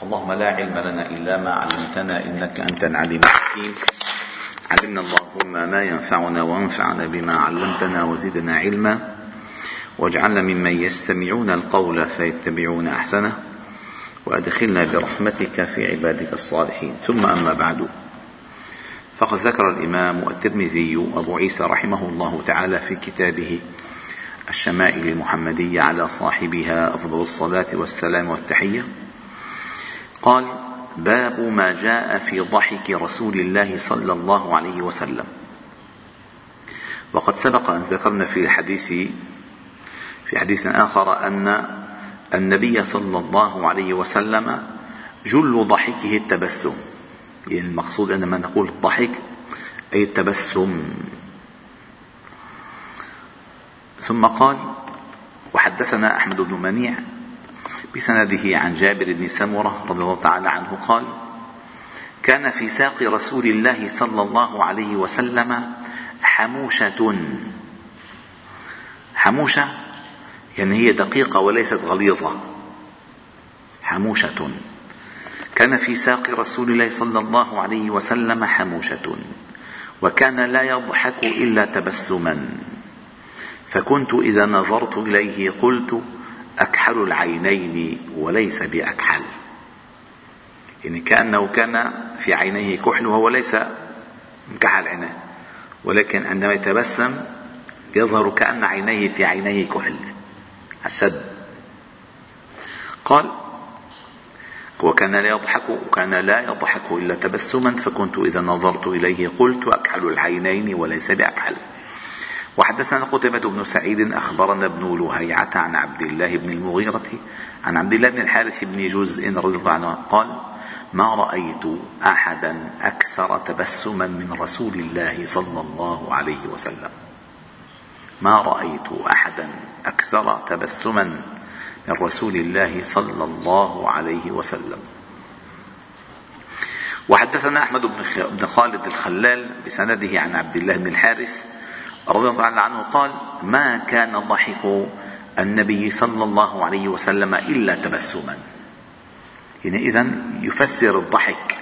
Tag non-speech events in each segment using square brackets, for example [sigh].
اللهم لا علم لنا إلا ما علمتنا إنك أنت العليم الحكيم. علمنا اللهم ما ينفعنا وانفعنا بما علمتنا وزدنا علما. واجعلنا ممن يستمعون القول فيتبعون أحسنه. وأدخلنا برحمتك في عبادك الصالحين. ثم أما بعد. فقد ذكر الإمام الترمذي أبو عيسى رحمه الله تعالى في كتابه الشمائل المحمدية على صاحبها أفضل الصلاة والسلام والتحية. قال باب ما جاء في ضحك رسول الله صلى الله عليه وسلم. وقد سبق أن ذكرنا في الحديث في حديث آخر أن النبي صلى الله عليه وسلم جل ضحكه التبسم. يعني المقصود عندما نقول الضحك أي التبسم. ثم قال وحدثنا أحمد بن منيع بسنده عن جابر بن سمرة رضي الله تعالى عنه قال كان في ساق رسول الله صلى الله عليه وسلم حموشة. حموشة يعني هي دقيقة وليست غليظة. حموشة. كان في ساق رسول الله صلى الله عليه وسلم حموشة وكان لا يضحك إلا تبسما. فكنت إذا نظرت إليه قلت أكحل العينين وليس بأكحل. يعني كأنه كان في عينيه كحل وهو ليس مكحل عينيه. ولكن عندما يتبسم يظهر كأن عينيه في عينيه كحل. الشد قال وكان لا يضحك وكان لا يضحك إلا تبسما فكنت إذا نظرت إليه قلت أكحل العينين وليس بأكحل. وحدثنا قتيبة بن سعيد أخبرنا ابن لهيعة عن عبد الله بن المغيرة عن عبد الله بن الحارث بن جزء رضي الله عنه قال ما رأيت أحدا أكثر تبسما من رسول الله صلى الله عليه وسلم. ما رأيت أحدا أكثر تبسما من رسول الله صلى الله عليه وسلم. وحدثنا أحمد بن خالد الخلال بسنده عن عبد الله بن الحارث رضي الله عنه قال ما كان ضحك النبي صلى الله عليه وسلم إلا تبسما. يعني إذا يفسر الضحك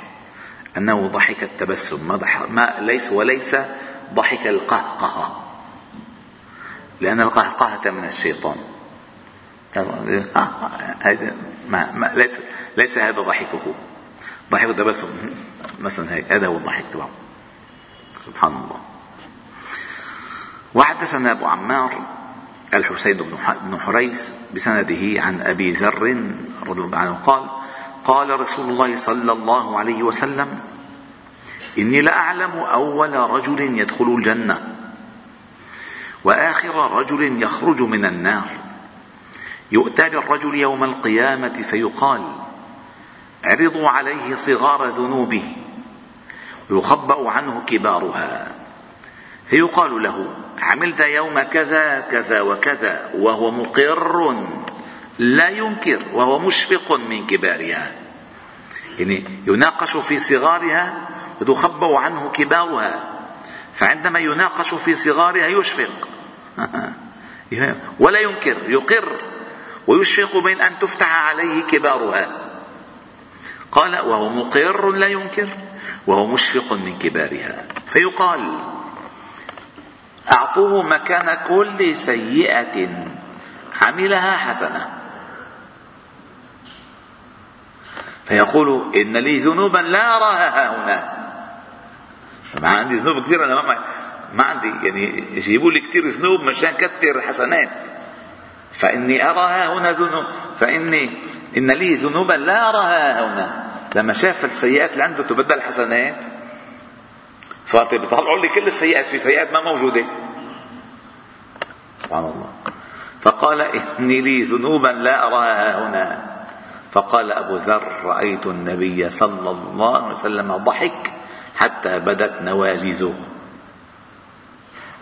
أنه ضحك التبسم ما, ضحك ما ليس وليس ضحك القهقهة لأن القهقهة من الشيطان. هذا ما, ما ليس ليس هذا ضحكه. ضحك التبسم مثلا هذا هو الضحك تبعه. سبحان الله. وحدثنا أبو عمار الحسين بن حريس بسنده عن أبي ذر رضي الله عنه قال قال رسول الله صلى الله عليه وسلم إني لأعلم أول رجل يدخل الجنة وآخر رجل يخرج من النار. يؤتى بالرجل يوم القيامة فيقال اعرضوا عليه صغار ذنوبه ويخبأ عنه كبارها. فيقال له عملت يوم كذا كذا وكذا وهو مقر لا ينكر وهو مشفق من كبارها. يعني يناقش في صغارها وتخبأ عنه كبارها فعندما يناقش في صغارها يشفق. [laughs] ولا ينكر يقر ويشفق من أن تفتح عليه كبارها قال وهو مقر لا ينكر وهو مشفق من كبارها. فيقال أعطوه مكان كل سيئة عملها حسنة. فيقول إن لي ذنوبا لا أراها هنا. ما عندي ذنوب كثير أنا ما, ما عندي يعني يجيبوا لي كثير ذنوب مشان كثر حسنات. فإني أراها هنا ذنوب فإني إن لي ذنوبا لا أراها هنا. لما شاف السيئات اللي عنده تبدل حسنات فبيطلعوا لي كل السيئات في سيئات ما موجودة. سبحان الله. فقال إني لي ذنوبا لا أراها هنا. فقال أبو ذر رأيت النبي صلى الله عليه وسلم ضحك حتى بدت نواجزه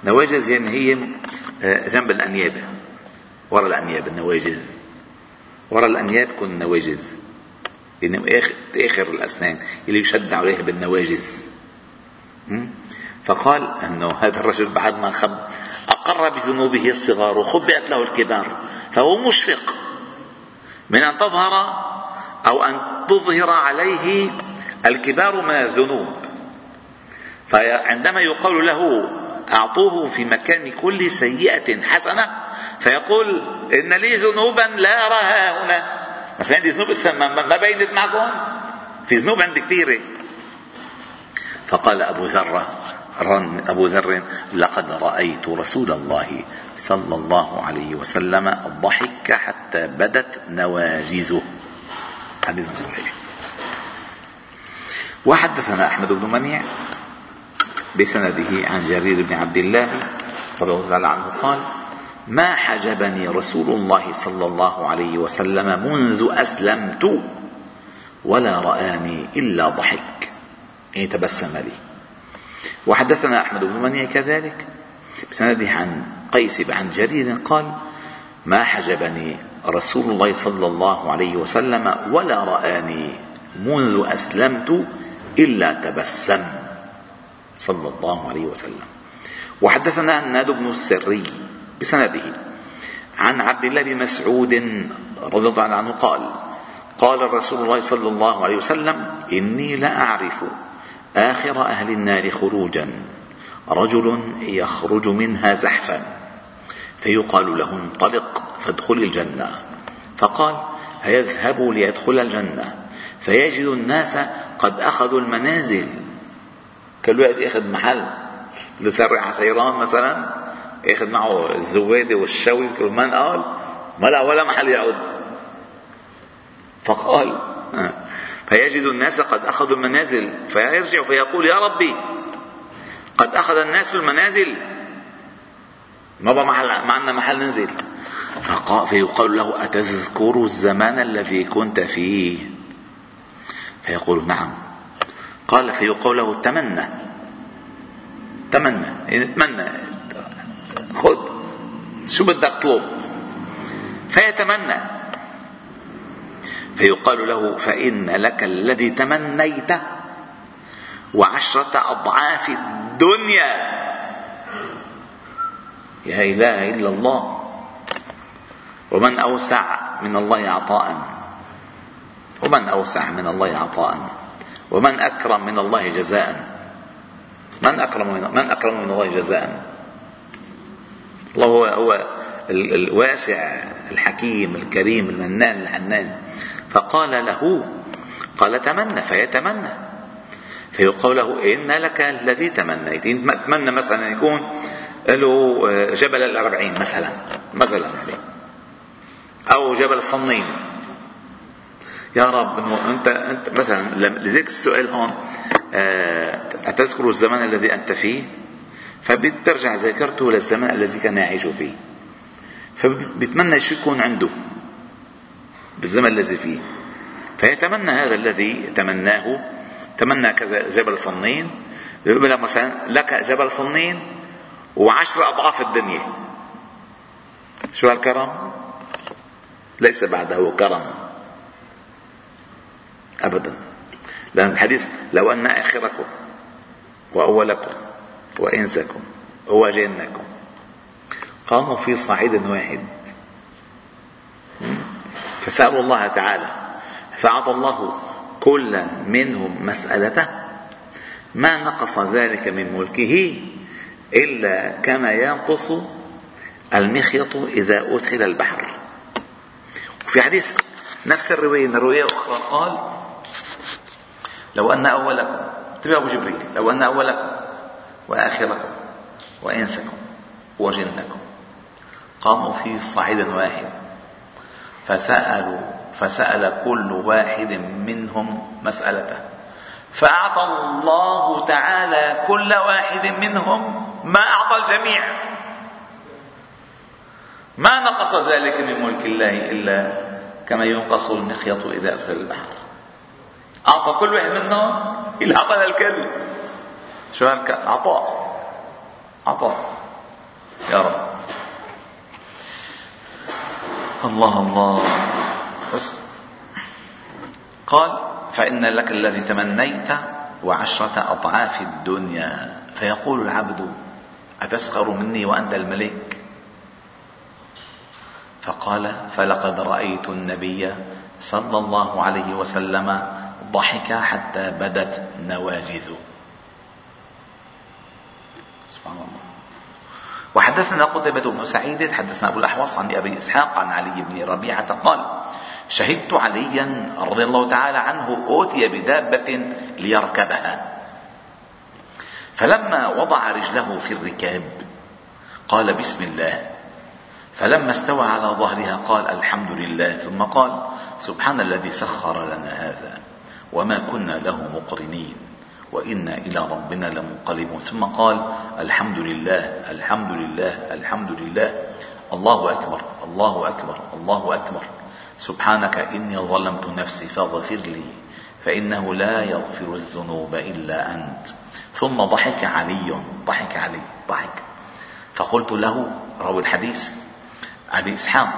نواجز يعني هي آه، جنب الأنياب وراء الأنياب النواجز وراء الأنياب تكون النواجز يعني آخر, آخر الأسنان. اللي يشد عليها بالنواجز فقال أنه هذا الرجل بعد ما خب أقر بذنوبه الصغار وخبئت له الكبار فهو مشفق. من أن تظهر أو أن تظهر عليه الكبار من الذنوب. فعندما يقال له أعطوه في مكان كل سيئة حسنة فيقول إن لي ذنوبا لا أراها هنا. ما في عندي ذنوب ما بينت معكم؟ في ذنوب عندي كثيرة. فقال أبو ذر أبو ذر لقد رأيت رسول الله صلى الله عليه وسلم ضحك حتى بدت نواجذه حديث صحيح. وحدثنا أحمد بن منيع بسنده عن جرير بن عبد الله رضي الله تعالى عنه قال ما حجبني رسول الله صلى الله عليه وسلم منذ أسلمت ولا رآني إلا ضحك. يعني تبسم لي وحدثنا أحمد بن منيع كذلك بسنده عن قيس عن جرير قال ما حجبني رسول الله صلى الله عليه وسلم ولا رآني منذ أسلمت إلا تبسم. صلى الله عليه وسلم. وحدثنا الناد بن السري بسنده عن عبد الله بن مسعود رضي الله عنه قال قال رسول الله صلى الله عليه وسلم إني لأعرف آخر أهل النار خروجا. رجل يخرج منها زحفا. فيقال له انطلق فادخل الجنة. فقال فيذهب ليدخل الجنة. فيجد الناس قد أخذوا المنازل. كل واحد ياخذ محل لسرع سيران مثلا ياخذ معه الزوادة والشوي كل من قال ما لا ولا محل يعود. فقال فيجد الناس قد أخذوا المنازل فيرجع فيقول يا ربي قد أخذ الناس المنازل. ما بقى محل ما عندنا محل ننزل. فيقال له أتذكر الزمان الذي كنت فيه؟ فيقول نعم. قال فيقال له تمنى. تمنى. يعني تمنى. خذ شو بدك طلب فيتمنى. فيقال له فإن لك الذي تمنيت وعشرة أضعاف الدنيا. يا إله إلا الله. ومن أوسع من الله عطاء. ومن أوسع من الله عطاء. ومن أكرم من الله جزاء. من أكرم من من أكرم من الله جزاء؟ الله هو هو الواسع الحكيم الكريم المنان الحنان. فقال له قال تمنى فيتمنى. فيقول له إن لك الذي تمنيت. تمنى مثلا يكون له جبل الأربعين مثلا مثلا يعني. أو جبل صنين يا رب أنت أنت مثلا لذلك السؤال هون آه، أتذكر الزمان الذي أنت فيه؟ فبترجع ذاكرته للزمان الذي كان يعيش فيه. فبيتمنى شو يكون عنده؟ بالزمن الذي فيه. فيتمنى هذا الذي تمناه تمنى كذا جبل صنين. يقول مثلا لك جبل صنين وعشر أضعاف الدنيا. شو هالكرم؟ ليس بعده كرم. أبدا. لأن الحديث لو أن آخركم وأولكم وإنسكم وجنكم قاموا في صعيد واحد. فسألوا الله تعالى فأعطى الله كلا منهم مسألته. ما نقص ذلك من ملكه إلا كما ينقص المخيط إذا أدخل البحر. وفي حديث نفس الرواية الرواية أخرى قال لو أن أولكم تبع أبو جبريل لو أن أولكم وآخركم وإنسكم وجنكم قاموا في صعيد واحد فسألوا فسأل كل واحد منهم مسألته. فأعطى الله تعالى كل واحد منهم ما أعطى الجميع. ما نقص ذلك من ملك الله إلا كما ينقص المخيط إذا أدخل البحر. أعطى كل واحد منهم إلا أعطى الكل. شو هالك؟ عطاء عطاء يا رب. الله الله. بس. قال فإن لك الذي تمنيت وعشرة أضعاف الدنيا. فيقول العبد أتسخر مني وأنت الملك فقال فلقد رأيت النبي صلى الله عليه وسلم ضحك حتى بدت نواجذه. سبحان الله. وحدثنا قتيبة بن سعيد حدثنا أبو الأحوص عن أبي إسحاق عن علي بن ربيعة قال شهدت عليا رضي الله تعالى عنه أوتي بدابة ليركبها. فلما وضع رجله في الركاب قال بسم الله. فلما استوى على ظهرها قال الحمد لله. ثم قال سبحان الذي سخر لنا هذا وما كنا له مقرنين. وإنا إلى ربنا لمنقلبون. ثم قال الحمد لله الحمد لله الحمد لله. الله أكبر الله أكبر الله أكبر. سبحانك إني ظلمت نفسي فاغفر لي فإنه لا يغفر الذنوب إلا أنت. ثم ضحك علي ضحك علي ضحك. فقلت له راوي الحديث أبي إسحاق.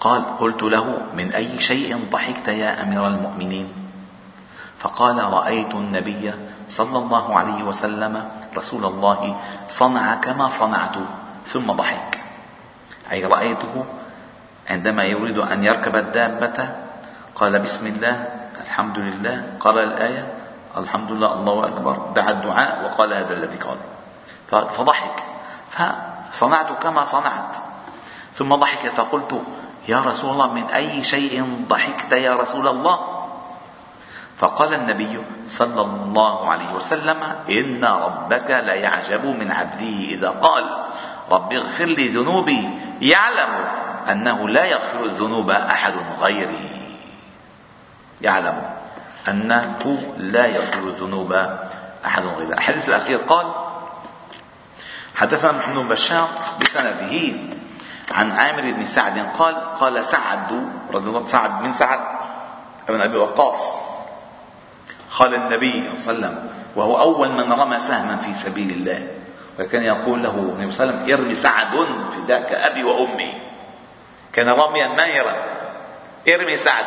قال قلت له من أي شيء ضحكت يا أمير المؤمنين؟ فقال رأيت النبي صلى الله عليه وسلم رسول الله صنع كما صنعت ثم ضحك. أي رأيته؟ عندما يريد أن يركب الدابة قال بسم الله الحمد لله. قرأ الآية الحمد لله الله أكبر. دعا الدعاء وقال هذا الذي قال. فضحك. فصنعت كما صنعت. ثم ضحك فقلت يا رسول الله من أي شيء ضحكت يا رسول الله؟ فقال النبي صلى الله عليه وسلم إن ربك ليعجب من عبده إذا قال رب اغفر لي ذنوبي يعلم أنه لا يغفر الذنوب أحد غيري. يعلم أنه لا يغفر الذنوب أحد غيره. الحديث الأخير قال حدثنا محمد بن بشار بسنده عن عامر بن سعد قال قال سعد رضي الله سعد من سعد بن أبي وقاص قال النبي صلى الله عليه وسلم وهو أول من رمى سهما في سبيل الله. وكان يقول له النبي صلى الله عليه وسلم ارمي سعد فداك أبي وأمي. كان راميا ماهرا ارمي سعد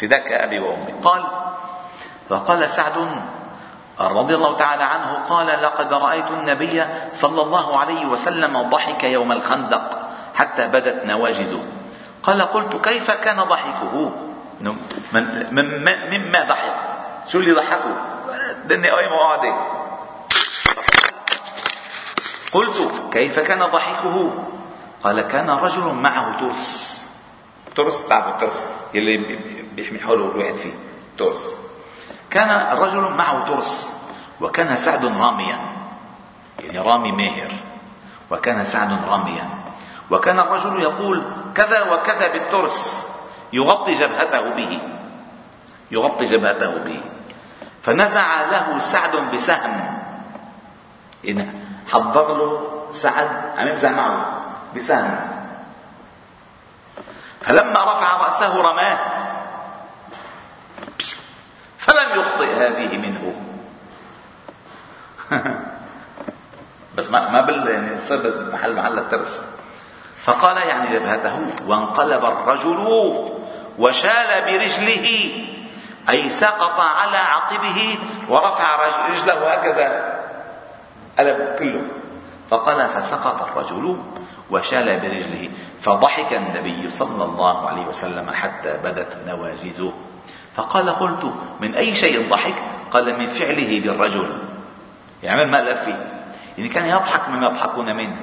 فداك أبي وأمي. قال فقال سعد رضي الله تعالى عنه قال لقد رأيت النبي صلى الله عليه وسلم ضحك يوم الخندق حتى بدت نواجذه. قال قلت كيف كان ضحكه؟ مما ضحك. شو اللي ضحكوا؟ دني قايمة وقاعدة قلت كيف كان ضحكه؟ قال كان رجل معه ترس. ترس؟ تعرف الترس اللي بيحمي حوله الواحد فيه. ترس. كان الرجل معه ترس. وكان سعد راميا. يعني رامي ماهر. وكان سعد راميا. وكان الرجل يقول كذا وكذا بالترس. يغطي جبهته به. يغطي جبهته به. فنزع له سعد بسهم. إن حضر له سعد عم يمزح معه؟ بسهم. فلما رفع رأسه رماه. فلم يخطئ هذه منه. [laughs] بس ما ما بل يعني صار محل محل الترس. فقال يعني جبهته وانقلب الرجل وشال برجله. أي سقط على عقبه ورفع رجله هكذا قلب كله. فقال فسقط الرجل وشال برجله فضحك النبي صلى الله عليه وسلم حتى بدت نواجذه فقال قلت من أي شيء ضحك؟ قال من فعله بالرجل. يعمل ما فيه؟ يعني كان يضحك مما يضحكون منه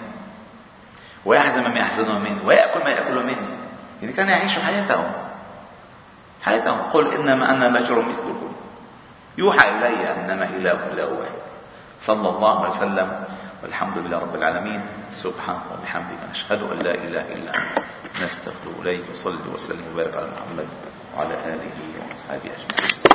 ويحزن مما يحزنون منه ويأكل ما يأكل منه. يعني كان يعيش حياته حياتهم. قل إنما أنا بشر مثلكم. يوحى إلي أنما إله إله واحد. صلى الله عليه وسلم. والحمد لله رب العالمين. سبحانه وبحمدك نشهد أن لا إله إلا أنت. نستغفر إليك وصلي وسلم وبارك على محمد وعلى آله وأصحابه أجمعين.